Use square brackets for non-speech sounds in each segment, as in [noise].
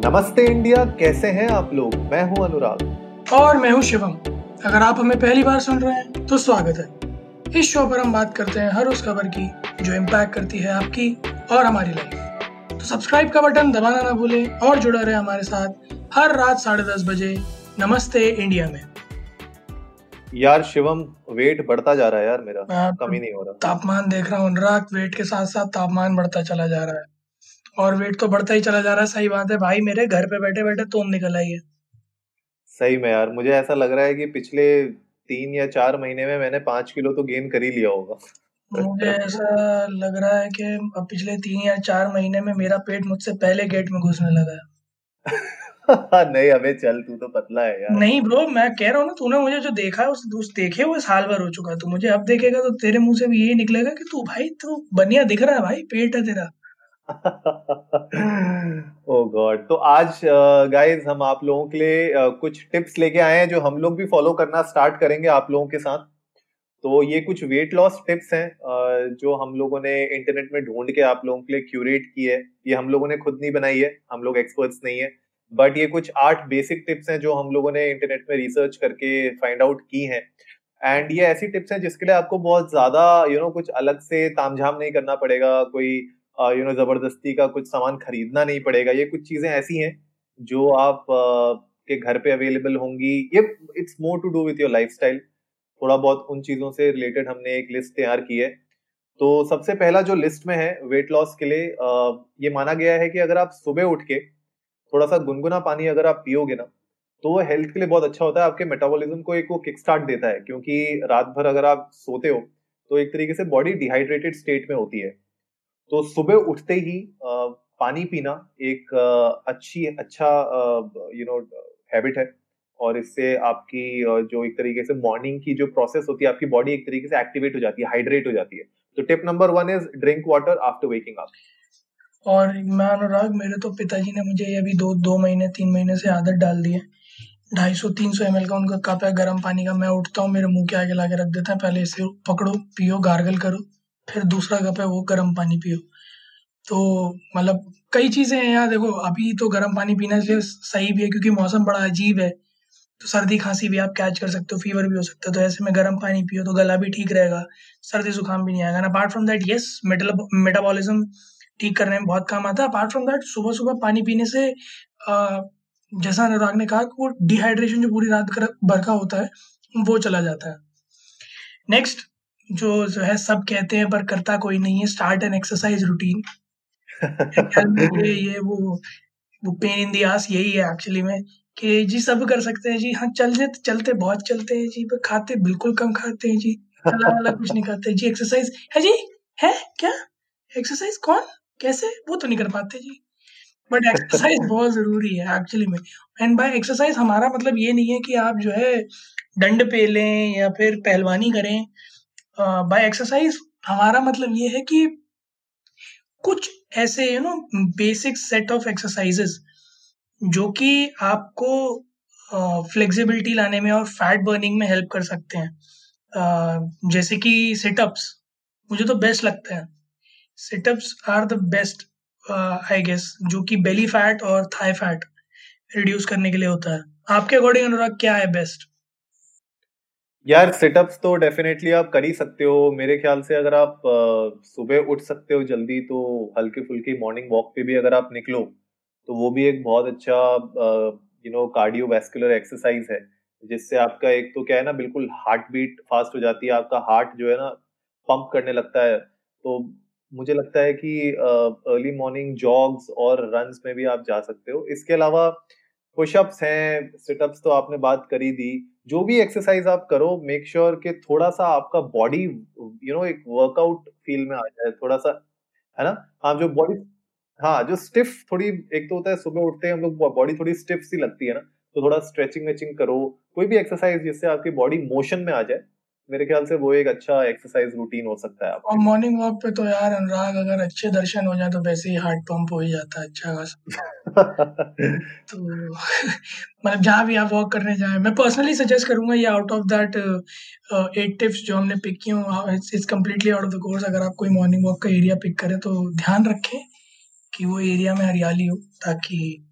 नमस्ते इंडिया कैसे हैं आप लोग? मैं हूँ अनुराग। और मैं हूँ शिवम। अगर आप हमें पहली बार सुन रहे हैं तो स्वागत है। इस शो पर हम बात करते हैं हर उस खबर की जो इम्पैक्ट करती है आपकी और हमारी लाइफ तो सब्सक्राइब का बटन दबाना ना भूलें और जुड़ा रहे हमारे साथ हर रात साढ़े दस बजे नमस्ते इंडिया में। यार शिवम वेट बढ़ता जा रहा है यार मेरा। कमी नहीं हो रहा। तापमान देख रहा हूँ अनुराग वेट के साथ साथ तापमान बढ़ता चला जा रहा है। और वेट तो बढ़ता ही चला जा रहा है। सही बात है भाई मेरे घर पे बैठे बैठे तुम निकल आई है सही में यार मुझे ऐसा लग रहा है कि पिछले तीन या चार महीने में मैंने पाँच किलो तो गेन कर ही लिया होगा। मुझे ऐसा लग रहा है कि अब पिछले तीन या चार महीने में मेरा पेट मुझसे पहले गेट में घुसने लगा है। नहीं अबे चल तू तो पतला है यार। नहीं ब्रो मैं कह रहा हूँ ना तूने मुझे जो देखा है उस, उस देखे हुए साल भर हो चुका है तू। मुझे अब देखेगा तो तेरे मुँह से भी यही निकलेगा कि तू भाई तू बनिया दिख रहा है भाई पेट है तेरा। [laughs] ओ गॉड तो आज गाइस हम आप लोगों के लिए कुछ टिप्स लेके आए हैं जो हम लोग भी फॉलो करना स्टार्ट करेंगे आप लोगों के साथ। तो ये कुछ वेट लॉस टिप्स हैं जो हम लोगों ने इंटरनेट में ढूंढ के आप लोगों के लिए क्यूरेट की है। ये हम लोगों ने खुद नहीं बनाई है, हम लोग एक्सपर्ट्स नहीं है। बट ये कुछ आठ बेसिक टिप्स हैं जो हम लोगों ने इंटरनेट में रिसर्च करके फाइंड आउट की हैं। एंड ये ऐसी टिप्स हैं जिसके लिए आपको बहुत ज़्यादा यू नो कुछ अलग से तामझाम नहीं करना पड़ेगा, कोई यू नो ज़बरदस्ती का कुछ सामान खरीदना नहीं पड़ेगा। ये कुछ चीज़ें ऐसी हैं जो आप के घर पे अवेलेबल होंगी। ये it's more to do with your lifestyle थोड़ा बहुत उन चीज़ों से रिलेटेड हमने एक लिस्ट तैयार की है। तो सबसे पहला जो लिस्ट में है वेट लॉस के लिए ये माना गया है कि अगर आप सुबह उठ के थोड़ा सा गुनगुना पानी अगर आप पियोगे ना तो वो हेल्थ के लिए बहुत अच्छा होता है। आपके मेटाबॉलिज्म को एक वो किक स्टार्ट देता है, क्योंकि रात भर अगर आप सोते हो तो एक तरीके से बॉडी डिहाइड्रेटेड स्टेट में होती है। तो सुबह उठते ही पानी पीना एक अच्छी अच्छा यू नो हैबिट है। और इससे आपकी जो एक तरीके से मॉर्निंग की जो प्रोसेस होती है, आपकी बॉडी एक तरीके से एक्टिवेट हो जाती है हाइड्रेट हो जाती है। तो tip number one is drink water after waking up और मैं अनुराग, मेरे तो पिताजी ने मुझे ये अभी दो दो महीने, तीन महीने से आदत डाल दी है। ढाई सौ, तीन सौ एम का उनका कप है, गर्म पानी का। मैं उठता हूँ, मेरे मुँह के आगे ला के रख देता है, पहले इसे पकड़ो, पियो, गार्गल करो। फिर दूसरा कप है वो गर्म पानी पियो। तो मतलब कई चीज़ें हैं यार देखो अभी तो गर्म पानी पीना से सही भी है क्योंकि मौसम बड़ा अजीब है। तो सर्दी खांसी भी आप कैच कर सकते हो फीवर भी हो सकता है तो ऐसे में गर्म पानी पियो तो गला भी ठीक रहेगा सर्दी जुकाम भी नहीं आएगा। Apart from that yes metabolism ठीक करने में बहुत काम आता है। अपार्ट फ्रॉम दैट सुबह सुबह पानी पीने से अ, जैसा अनुराग ने कहा कि वो डिहाइड्रेशन जो पूरी रात भर का होता है वो चला जाता है। नेक्स्ट जो जो है सब कहते हैं पर करता कोई नहीं है स्टार्ट एन एक्सरसाइज रूटीन ये ये वो वो पेन इन दी आस यही है एक्चुअली में कि जी सब कर सकते हैं जी हाँ चलते चलते बहुत चलते हैं जी पर खाते बिल्कुल कम खाते हैं जी चला वाला कुछ नहीं खाते जी एक्सरसाइज है जी? है? क्या? एक्सरसाइज कौन? कैसे? वो तो नहीं कर पाते जी बट एक्सरसाइज [laughs] बहुत ज़रूरी है एक्चुअली में एंड बाय एक्सरसाइज हमारा मतलब ये नहीं है कि आप जो है दंड पे लें या फिर पहलवानी करें बाय एक्सरसाइज हमारा मतलब ये है कि कुछ ऐसे you know basic set of exercises जो कि आपको फ्लेक्सिबिलिटी लाने में और फैट बर्निंग में हेल्प कर सकते हैं। जैसे कि सिटअप्स मुझे तो बेस्ट लगता है। Situps are the best I guess जो कि बेली फैट और थाई फैट रिड्यूस करने के लिए होता है। आपके अकॉर्डिंग अनुराग, क्या है बेस्ट यार सिटअप्स तो डेफिनेटली आप कर ही सकते हो। मेरे ख्याल से अगर आप सुबह उठ सकते हो जल्दी तो हल्की फुल्की मॉर्निंग वॉक पे भी अगर आप निकलो तो वो भी एक बहुत अच्छा यू नो कार्डियोवैस्कुलर एक्सरसाइज है, जिससे आपका एक तो क्या है ना, बिल्कुल हार्ट बीट फास्ट हो जाती है, आपका हार्ट जो है ना पंप करने लगता है। तो मुझे लगता है कि अर्ली मॉर्निंग जॉग्स और रन्स में भी आप जा सकते हो। इसके अलावा पुशअप्स हैं, सिटअप्स तो आपने बात करी दी। जो भी एक्सरसाइज आप करो मेक श्योर sure कि थोड़ा सा आपका बॉडी यू नो एक वर्कआउट फील में आ जाए थोड़ा सा है ना? हाँ जो बॉडी हाँ जो स्टिफ थोड़ी, एक तो होता है सुबह उठते हैं हम लोग बॉडी थोड़ी स्टिफ सी लगती है ना तो थोड़ा स्ट्रेचिंग वेचिंग करो, कोई भी एक्सरसाइज जिससे आपकी बॉडी मोशन में आ जाए मेरे ख्याल से वो एक अच्छा एक्सरसाइज रूटीन हो सकता है और मॉर्निंग वॉक पे तो यार अनुराग अगर अच्छे दर्शन हो जाए तो वैसे ही हार्ट पंप हो ही जाता है अच्छा खासा। [laughs] तो मतलब जहाँ भी आप वॉक करने जाएँ मैं पर्सनली सजेस्ट करूँगा ये out of that eight tips जो हमने पिक की हूँ it's completely out of the course अगर आप कोई मॉर्निंग वॉक का एरिया पिक करें तो ध्यान रखें कि वो एरिया में हरियाली हो ताकि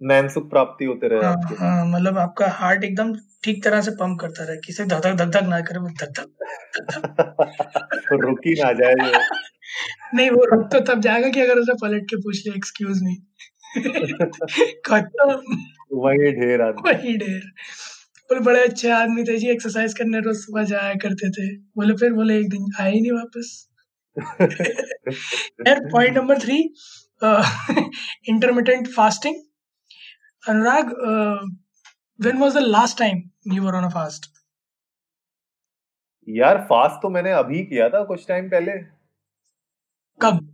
नैन सुख प्राप्ति होते रहे हाँ आपके हाँ मतलब आपका हार्ट एकदम ठीक तरह से पंप करता रहे किसे धक धक धक धक ना करे वो धक धक [laughs] रुक ही ना जाए जो नहीं वो रुक तो तब जाएगा कि अगर उसे पलट के पूछ ले एक्सक्यूज मी [laughs] खत्म। वही ढेर आदमी। वही ढेर। बोले बड़े अच्छे आदमी थे जी एक्सरसाइज करने रोज सुबह जाया करते थे। बोले फिर बोले एक दिन आए ही नहीं वापस। यार point number three intermittent fasting Anurag when was the last time you were on a fast यार फास्ट तो मैंने अभी किया था कुछ टाइम पहले। कब?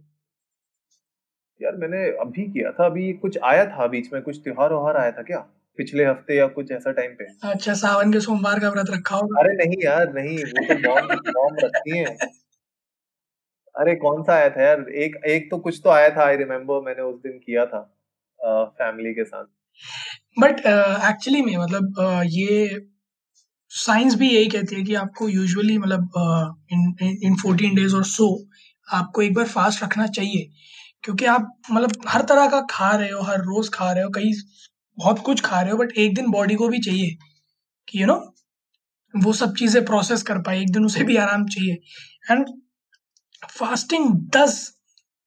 यार मैंने अभी किया था अभी कुछ आया था बीच में कुछ त्योहार वहार आया था क्या? पिछले हफ़्ते या कुछ ऐसा टाइम पे। अच्छा सावन के सोमवार का व्रत रखा होगा। अरे नहीं यार नहीं वो तो मॉम मॉम रखती है। अरे कौन सा आया था यार? एक एक तो कुछ तो आया था आई रिमेम्बर मैंने उस दिन किया था फैमिली के साथ। बट एक्चुअली में मतलब uh, ये साइंस भी यही कहती है कि आपको यूजुअली मतलब इन फोर्टीन डेज़ और सो आपको एक बार फास्ट रखना चाहिए। क्योंकि आप मतलब हर तरह का खा रहे हो हर रोज खा रहे हो कई बहुत कुछ खा रहे हो बट एक दिन बॉडी को भी चाहिए कि यू you नो know, वो सब चीज़ें प्रोसेस कर पाए एक दिन उसे भी आराम चाहिए। And fasting does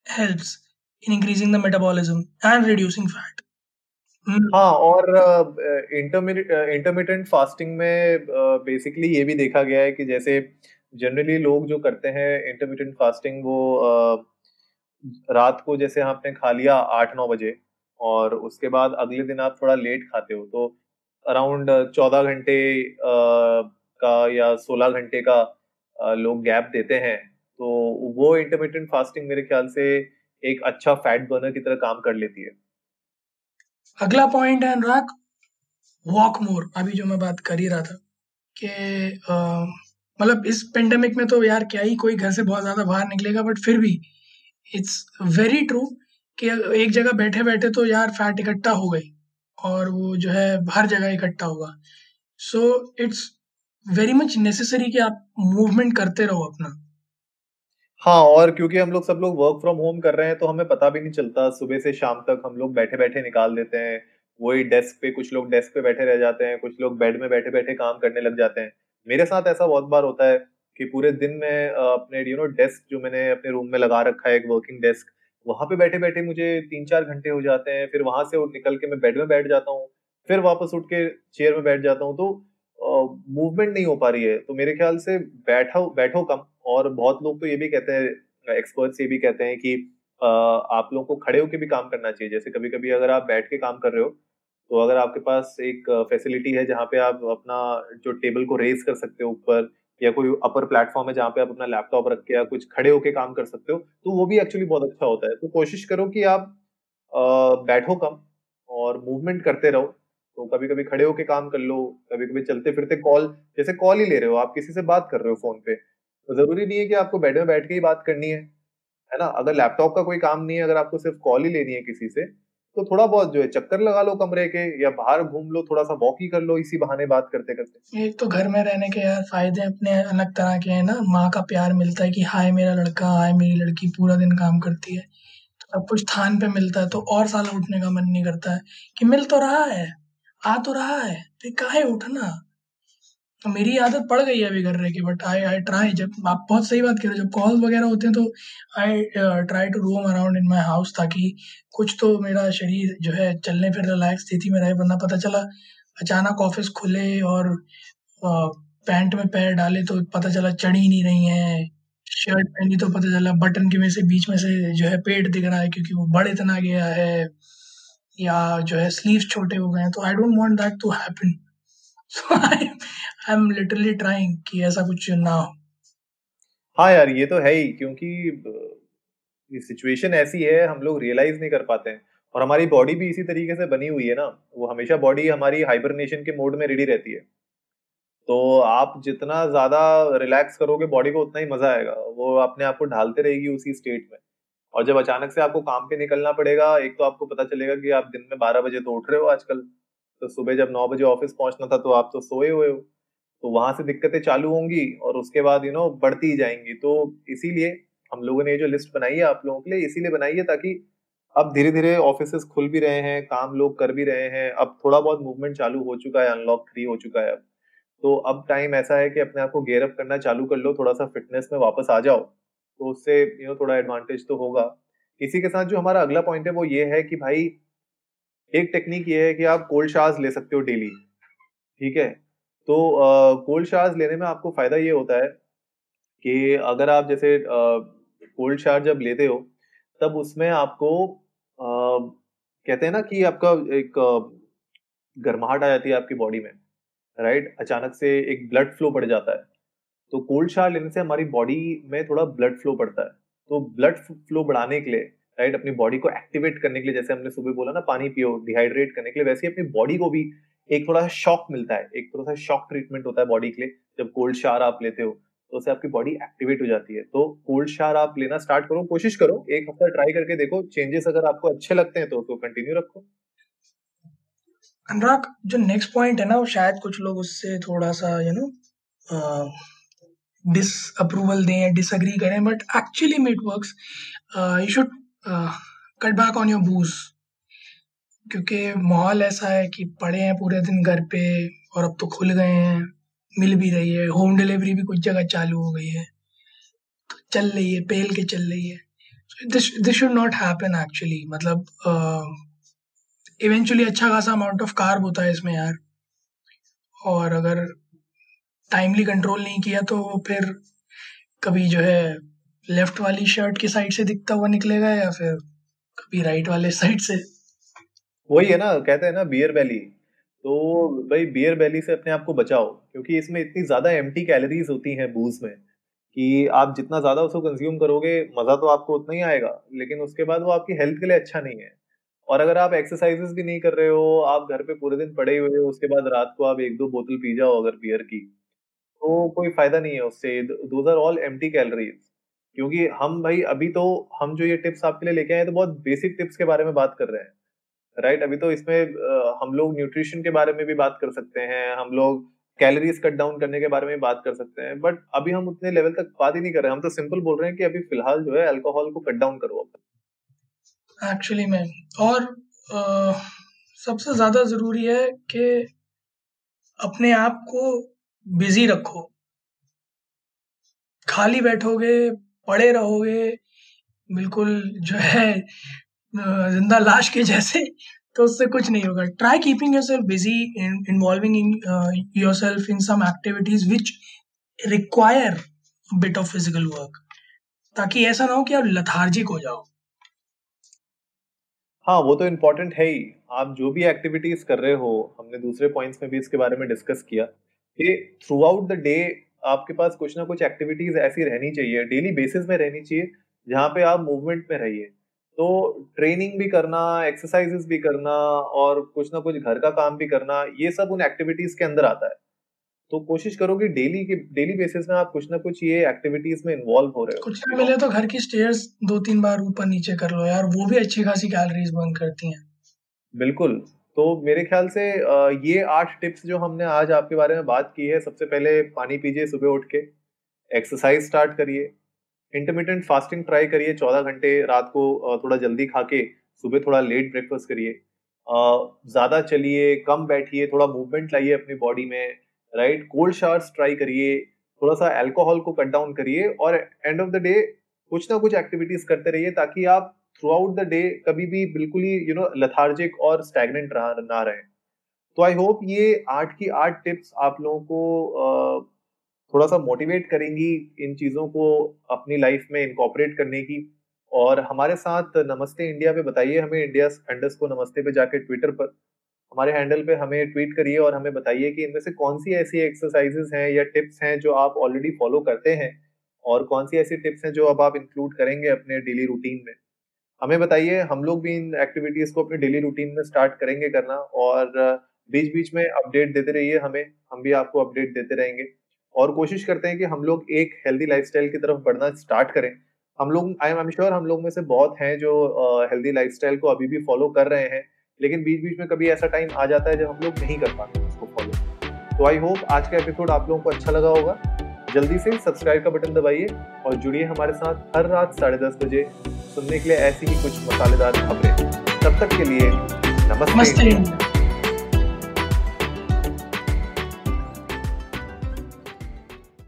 helps in increasing the metabolism and reducing fat हाँ और इंटरमीडियंट फास्टिंग में बेसिकली ये भी देखा गया है कि जैसे जनरली लोग जो करते हैं इंटरमीडियंट फास्टिंग वो रात को जैसे आपने खा लिया आठ नौ बजे और उसके बाद अगले दिन आप थोड़ा लेट खाते हो तो अराउंड चौदह घंटे का या सोलह घंटे का लोग गैप देते हैं तो वो इंटरमीडियंट फास्टिंग मेरे ख्याल से एक अच्छा फैट बर्नर की तरह काम कर लेती है। अगला पॉइंट है अनुराग वॉक मोर अभी जो मैं बात कर ही रहा था कि मतलब इस पेंडेमिक में तो यार क्या ही, कोई घर से बहुत ज़्यादा बाहर निकलेगा बट फिर भी इट्स वेरी ट्रू कि एक जगह बैठे बैठे तो यार फैट इकट्ठा हो गई और वो जो है हर जगह इकट्ठा होगा। So it's very much necessary कि आप मूवमेंट करते रहो अपना। हाँ और क्योंकि हम लोग सब लोग वर्क फ्रॉम होम कर रहे हैं तो हमें पता भी नहीं चलता। सुबह से शाम तक हम लोग बैठे बैठे निकाल देते हैं। वही डेस्क पे कुछ लोग डेस्क पे बैठे रह जाते हैं, कुछ लोग बेड में बैठे बैठे काम करने लग जाते हैं। मेरे साथ ऐसा बहुत बार होता है कि पूरे दिन में अपने यू नो डेस्क जो मैंने अपने रूम में लगा रखा है, एक वर्किंग डेस्क वहाँ पे बैठे बैठे मुझे तीन चार घंटे हो जाते हैं। फिर वहाँ से निकल के मैं बेड में बैठ जाता हूँ। फिर वापस उठ के चेयर में बैठ जाता हूँ तो मूवमेंट नहीं हो पा रही है। तो मेरे ख्याल से बैठो बैठो कम। और बहुत लोग तो ये भी कहते हैं एक्सपर्ट्स ये भी कहते हैं कि आप लोगों को खड़े होकर भी काम करना चाहिए। जैसे कभी कभी अगर आप बैठ के काम कर रहे हो तो अगर आपके पास एक फैसिलिटी है जहाँ पे आप अपना जो टेबल को रेज कर सकते हो ऊपर, या कोई अपर प्लेटफॉर्म है जहाँ पे आप अपना लैपटॉप रख के या कुछ खड़े होके काम कर सकते हो तो वो भी एक्चुअली बहुत अच्छा होता है। तो कोशिश करो कि आप बैठो कम और मूवमेंट करते रहो। तो कभी कभी खड़े होके काम कर लो कभी कभी चलते फिरते कॉल जैसे कॉल ही ले रहे हो, आप किसी से बात कर रहे हो फ़ोन पे ज़रूरी नहीं है कि आपको बेड में बैठ के ही बात करनी है है ना? अगर लैपटॉप का कोई काम नहीं है, अगर आपको सिर्फ़ कॉल ही लेनी है किसी से तो थोड़ा बहुत जो है चक्कर लगा लो कमरे के या बाहर घूम लो थोड़ा सा वॉक ही कर लो, इसी बहाने बात करते करते एक तो घर में रहने के यार फ़ायदे अपने अलग तरह के हैं ना। माँ का प्यार मिलता है कि, हाय मेरा लड़का, हाय मेरी लड़की, पूरा दिन काम करती है। तो सब कुछ थान पे मिलता है तो और साल उठने का मन नहीं करता है कि, मिल तो रहा है, आ तो रहा है तो काहे उठना? तो मेरी आदत पड़ गई है अभी कर रहे की बट आई आई ट्राई जब, आप बहुत सही बात कह रहे हो, जब कॉल वगैरह होते हैं तो I try to roam around in my house ताकि कुछ तो मेरा शरीर जो है चलने फिरने लायक स्थिति में रहे, वरना पता चला अचानक ऑफ़िस खुले और पैंट में पैर डाले तो पता चला चढ़ी नहीं रही है शर्ट पहनी तो पता चला बटन के में से, बीच में से जो है पेट दिख रहा है क्योंकि वो बढ़ इतना गया है या जो है स्लीव छोटे हो गए हैं तो I don't want that to happen so I am literally trying कि ऐसा कुछ ना हो। हाँ यार, ये तो है ही, क्योंकि सिचुएशन ऐसी है, हम लोग रियलाइज़ नहीं कर पाते हैं। और हमारी बॉडी भी इसी तरीके से बनी हुई है ना, वो हमेशा बॉडी हमारी हाइबरनेशन के मोड में रेडी रहती है। तो आप जितना ज़्यादा रिलैक्स करोगे बॉडी को उतना ही मज़ा आएगा, वो अपने आप को ढालते रहेगी उसी स्टेट में। और जब अचानक से आपको काम पे निकलना पड़ेगा, एक तो आपको पता चलेगा कि आप दिन में बारह बजे तो उठ रहे हो आजकल। तो सुबह जब नौ बजे ऑफ़िस पहुँचना था तो आप तो सोए हुए हो। तो वहाँ से दिक्कतें चालू होंगी और उसके बाद यू नो बढ़ती ही जाएँगी। तो इसीलिए हम लोगों ने ये जो लिस्ट बनाई है आप लोगों के लिए, इसीलिए बनाई है ताकि अब धीरे धीरे ऑफ़िस खुल भी रहे हैं, काम लोग कर भी रहे हैं। अब थोड़ा बहुत मूवमेंट चालू हो चुका है अनलॉक थ्री हो चुका है अब। तो अब टाइम ऐसा है कि अपने आप को गेयर अप करना चालू कर लो, थोड़ा सा फिटनेस में वापस आ जाओ। तो उससे यू नो थोड़ा एडवांटेज तो होगा। इसी के साथ जो हमारा अगला पॉइंट है वो ये है कि भाई एक टेक्निक ये है कि आप कोल्ड शार्स ले सकते हो डेली ठीक है? तो कोल्ड शार्स लेने में आपको फ़ायदा ये होता है कि अगर आप जैसे कोल्ड शार जब लेते हो तब उसमें आपको आ, कहते हैं ना कि आपका एक गर्माहट आ जाती है आपकी बॉडी में राइट अचानक से एक ब्लड फ्लो बढ़ जाता है। तो कोल्ड शार लेने से हमारी बॉडी में थोड़ा ब्लड फ्लो बढ़ता है। तो ब्लड फ्लो बढ़ाने के लिए राइट अपनी बॉडी को एक्टिवेट करने के लिए, जैसे हमने सुबह बोला ना, पानी पियो डिहाइड्रेट करने के लिए, वैसे ही अपनी बॉडी को भी एक थोड़ा सा शॉक मिलता है, एक थोड़ा सा शॉक ट्रीटमेंट होता है बॉडी के लिए। जब कोल्ड शार आप लेते हो तो उससे आपकी बॉडी एक्टिवेट हो जाती है। तो कोल्ड शार आप लेना स्टार्ट करो, कोशिश करो, एक हफ़्ता ट्राई करके देखो चेंजेस अगर आपको अच्छे लगते हैं तो उसको कंटिन्यू रखो। अनुराग, जो नेक्स्ट पॉइंट है ना, वो शायद कुछ लोग उससे थोड़ा सा यू नो डिस अप्रूवल दें डिसअग्री करें but actually it works you should cut back on your booze क्योंकि माहौल ऐसा है कि पड़े हैं पूरे दिन घर पे और अब तो खुल गए हैं मिल भी रही है होम डिलीवरी भी कुछ जगह चालू हो गई है। तो चल रही है पेल के चल रही है। This this should not happen actually मतलब इवेंचुअली uh, अच्छा खासा अमाउंट ऑफ़ कार्ब होता है इसमें यार। और अगर टाइमली कंट्रोल नहीं किया तो फिर कभी जो है लेफ़्ट वाली शर्ट की साइड से दिखता हुआ निकलेगा या फिर कभी राइट वाले साइड से? वही है ना, कहते हैं ना बियर बैली तो भाई बियर बैली से अपने आप को बचाओ, क्योंकि इसमें इतनी ज़्यादा एम्प्टी कैलोरीज होती हैं बूज में कि आप जितना ज़्यादा उसको कंज्यूम करोगे, मज़ा तो आपको उतना ही आएगा, लेकिन उसके बाद वो आपकी हेल्थ के लिए अच्छा नहीं है। और अगर आप एक्सरसाइजेस भी नहीं कर रहे हो, आप घर पे पूरे दिन पड़े हुए हो, उसके बाद रात को आप एक दो बोतल पी जाओ अगर बियर की तो कोई फ़ायदा नहीं है उससे। Those are all empty calories क्योंकि हम भाई अभी तो हम जो ये टिप्स आपके लिए लेके आए तो बहुत बेसिक टिप्स के बारे में बात कर रहे हैं। राइट अभी तो इसमें हम लोग न्यूट्रिशन के बारे में भी बात कर सकते हैं हम लोग कैलोरीज कट डाउन करने के बारे में बात कर सकते हैं बट अभी हम उतने लेवल तक बात ही नहीं कर रहे हम तो सिंपल बोल रहे हैं कि अभी फ़िलहाल जो है अल्कोहल को कट डाउन करो एक्चुअली में और आ, सबसे ज़्यादा ज़रूरी है कि अपने आप को बिज़ी रखो। खाली बैठोगे पड़े रहोगे, बिल्कुल जो है ज़िंदा लाश के जैसे तो उससे कुछ नहीं होगा। Try keeping yourself busy involving in yourself in some activities which require bit of physical work ताकि ऐसा ना हो कि आप लथार्जिक हो जाओ। हाँ वो तो इम्पोर्टेंट है ही। आप जो भी एक्टिविटीज़ कर रहे हो, हमने दूसरे पॉइंट्स में भी इसके बारे में डिस्कस किया कि थ्रू आउट द डे आपके पास कुछ ना कुछ एक्टिविटीज़ ऐसी रहनी चाहिए डेली बेसिस में रहनी चाहिए जहाँ पे आप मूवमेंट में रहिए। तो ट्रेनिंग भी करना एक्सरसाइजेस भी करना और कुछ ना कुछ घर का काम भी करना ये सब उन एक्टिविटीज़ के अंदर आता है। तो कोशिश करो कि डेली के डेली बेसिस में आप कुछ ना कुछ ये एक्टिविटीज़ में इन्वॉल्व हो रहे हो। कुछ ना मिले तो घर की स्टेयर्स दो तीन बार ऊपर नीचे कर लो यार वो भी अच्छी खासी कैलोरीज बर्न करती हैं। बिल्कुल। तो मेरे ख्याल से ये आठ टिप्स जो हमने आज आपके बारे में बात की है, सबसे पहले पानी पीजिए सुबह उठ के, एक्सरसाइज स्टार्ट करिए इंटरमीडियंट फास्टिंग ट्राई करिए, चौदह घंटे रात को थोड़ा जल्दी खा के, सुबह थोड़ा लेट ब्रेकफास्ट करिए ज़्यादा चलिए, कम बैठिए, थोड़ा मूवमेंट लाइए अपनी बॉडी में राइट कोल्ड शावर्स ट्राई करिए, थोड़ा सा अल्कोहल को कट डाउन करिए और एंड ऑफ़ द डे कुछ ना कुछ एक्टिविटीज़ करते रहिए ताकि आप थ्रू आउट द डे कभी भी बिल्कुल ही यू नो लथार्जिक और स्टैगनेंट रहा, ना रहे। तो आई होप ये आठ की आठ टिप्स आप लोगों को थोड़ा सा मोटिवेट करेंगी इन चीज़ों को अपनी लाइफ में इनकॉपरेट करने की। और हमारे साथ नमस्ते इंडिया पे बताइए, हमें इंडिया अंडर्स को नमस्ते पे जाके ट्विटर पर, हमारे हैंडल पे हमें ट्वीट करिए और हमें बताइए कि इनमें से कौन सी ऐसी एक्सरसाइजेस हैं या टिप्स हैं जो आप ऑलरेडी फॉलो करते हैं और कौन सी ऐसी टिप्स हैं जो अब आप इंक्लूड करेंगे अपने डेली रूटीन में। हमें बताइए, हम लोग भी इन एक्टिविटीज़ को अपने डेली रूटीन में स्टार्ट करेंगे करना और बीच बीच में अपडेट देते रहिए हमें, हम भी आपको अपडेट देते रहेंगे। और कोशिश करते हैं कि हम लोग एक हेल्दी लाइफस्टाइल की तरफ़ बढ़ना स्टार्ट करें। हम लोग आई एम श्योर हम लोग में से बहुत हैं जो हेल्दी लाइफस्टाइल को अभी भी फॉलो कर रहे हैं, लेकिन बीच बीच में कभी ऐसा टाइम आ जाता है जब हम लोग नहीं कर पाते उसको फॉलो तो आई होप आज का एपिसोड आप लोगों को अच्छा लगा होगा। जल्दी से सब्सक्राइब का बटन दबाइए और जुड़िए हमारे साथ हर रात साढ़े दस बजे। सुनने के लिए ऐसी ही कुछ मसालेदार खबरें। तब तक के लिए नमस्ते, नमस्ते।